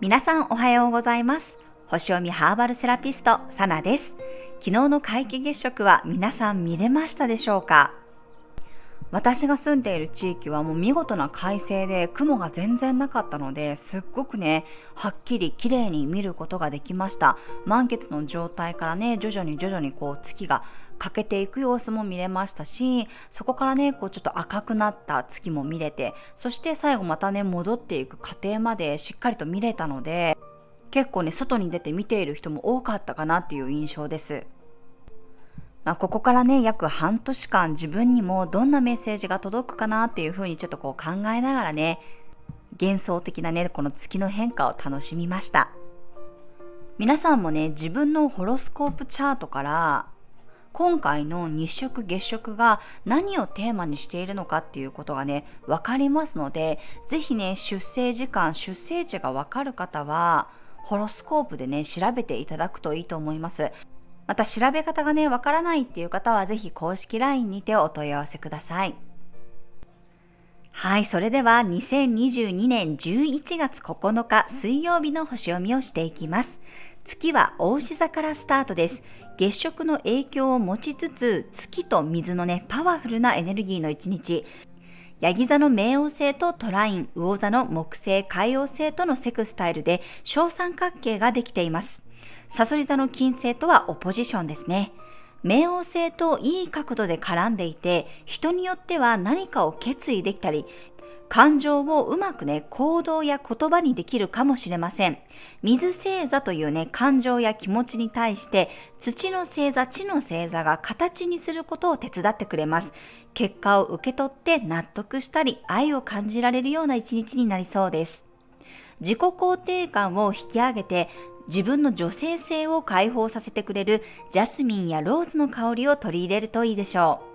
皆さんおはようございます。星読みハーバルセラピスト、サナです。昨日の皆既月食は皆さん見れましたでしょうか？私が住んでいる地域はもう見事な快晴で雲が全然なかったのですっごくねはっきり綺麗に見ることができました。満月の状態からね徐々に徐々にこう月が欠けていく様子も見れましたしそこからねこうちょっと赤くなった月も見れてそして最後またね戻っていく過程までしっかりと見れたので結構ね外に出て見ている人も多かったかなっていう印象です。まあ、ここからね、約半年間自分にもどんなメッセージが届くかなっていうふうにちょっとこう考えながらね、幻想的なね、この月の変化を楽しみました。皆さんもね、自分のホロスコープチャートから、今回の日食月食が何をテーマにしているのかっていうことがね、わかりますので、ぜひね、出生時間、出生地がわかる方は、ホロスコープでね、調べていただくといいと思います。また調べ方がね、わからないっていう方はぜひ公式 LINE にてお問い合わせください。はい、それでは2022年11月9日水曜日の星読みをしていきます。月は大牛座からスタートです。月食の影響を持ちつつ、月と水のね、パワフルなエネルギーの一日。ヤギ座の冥王星とトライン、魚座の木星、海王星とのセクスタイルで小三角形ができています。サソリ座の金星とはオポジションですね。冥王星といい角度で絡んでいて、人によっては何かを決意できたり、感情をうまくね、行動や言葉にできるかもしれません。水星座というね、感情や気持ちに対して、土の星座、地の星座が形にすることを手伝ってくれます。結果を受け取って納得したり、愛を感じられるような一日になりそうです。自己肯定感を引き上げて自分の女性性を解放させてくれるジャスミンやローズの香りを取り入れるといいでしょう。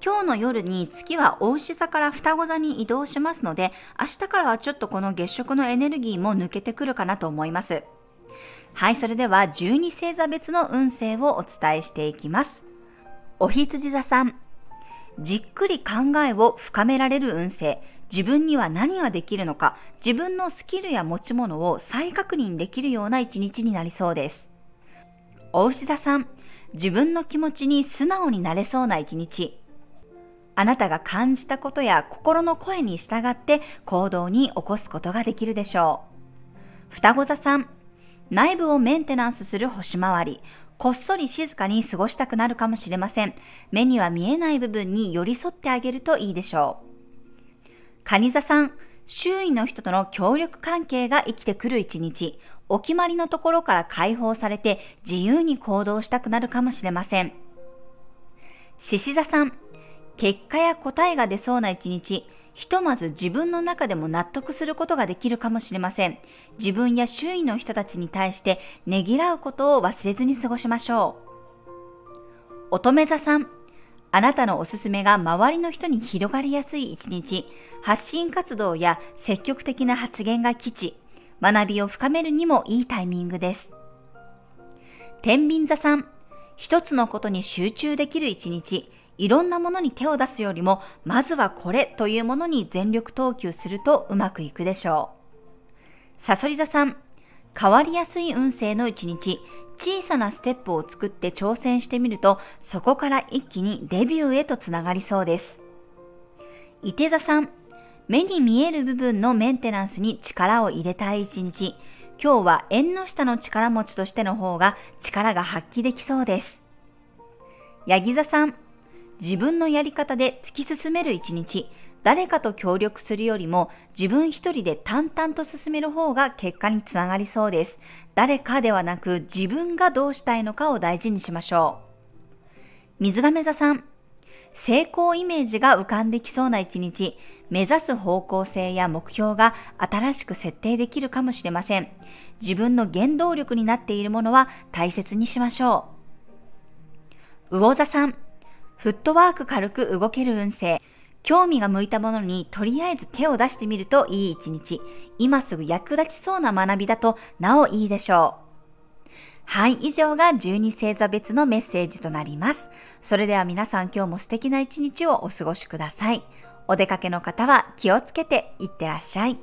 今日の夜に月は大牛座から双子座に移動しますので、明日からはちょっとこの月食のエネルギーも抜けてくるかなと思います。はい、それでは12星座別の運勢をお伝えしていきます。お羊座さん。じっくり考えを深められる運勢。自分には何ができるのか、自分のスキルや持ち物を再確認できるような一日になりそうです。お牛座さん、自分の気持ちに素直になれそうな一日。あなたが感じたことや心の声に従って行動に起こすことができるでしょう。双子座さん、内部をメンテナンスする星回り、こっそり静かに過ごしたくなるかもしれません。目には見えない部分に寄り添ってあげるといいでしょう。蟹座さん、周囲の人との協力関係が生きてくる一日、お決まりのところから解放されて自由に行動したくなるかもしれません。獅子座さん、結果や答えが出そうな一日、ひとまず自分の中でも納得することができるかもしれません。自分や周囲の人たちに対してねぎらうことを忘れずに過ごしましょう。乙女座さん、あなたのおすすめが周りの人に広がりやすい一日、発信活動や積極的な発言が基地、学びを深めるにもいいタイミングです。天秤座さん、一つのことに集中できる一日、いろんなものに手を出すよりも、まずはこれというものに全力投球するとうまくいくでしょう。さそり座さん、変わりやすい運勢の一日、小さなステップを作って挑戦してみると、そこから一気にデビューへとつながりそうです。伊手座さん、目に見える部分のメンテナンスに力を入れたい一日。今日は縁の下の力持ちとしての方が力が発揮できそうです。ヤギ座さん、自分のやり方で突き進める一日。誰かと協力するよりも自分一人で淡々と進める方が結果につながりそうです。誰かではなく自分がどうしたいのかを大事にしましょう。水亀座さん、成功イメージが浮かんできそうな一日、目指す方向性や目標が新しく設定できるかもしれません。自分の原動力になっているものは大切にしましょう。魚座さん、フットワーク軽く動ける運勢。興味が向いたものにとりあえず手を出してみるといい一日。今すぐ役立ちそうな学びだとなおいいでしょう。はい、以上が12星座別のメッセージとなります。それでは皆さん今日も素敵な一日をお過ごしください。お出かけの方は気をつけていってらっしゃい。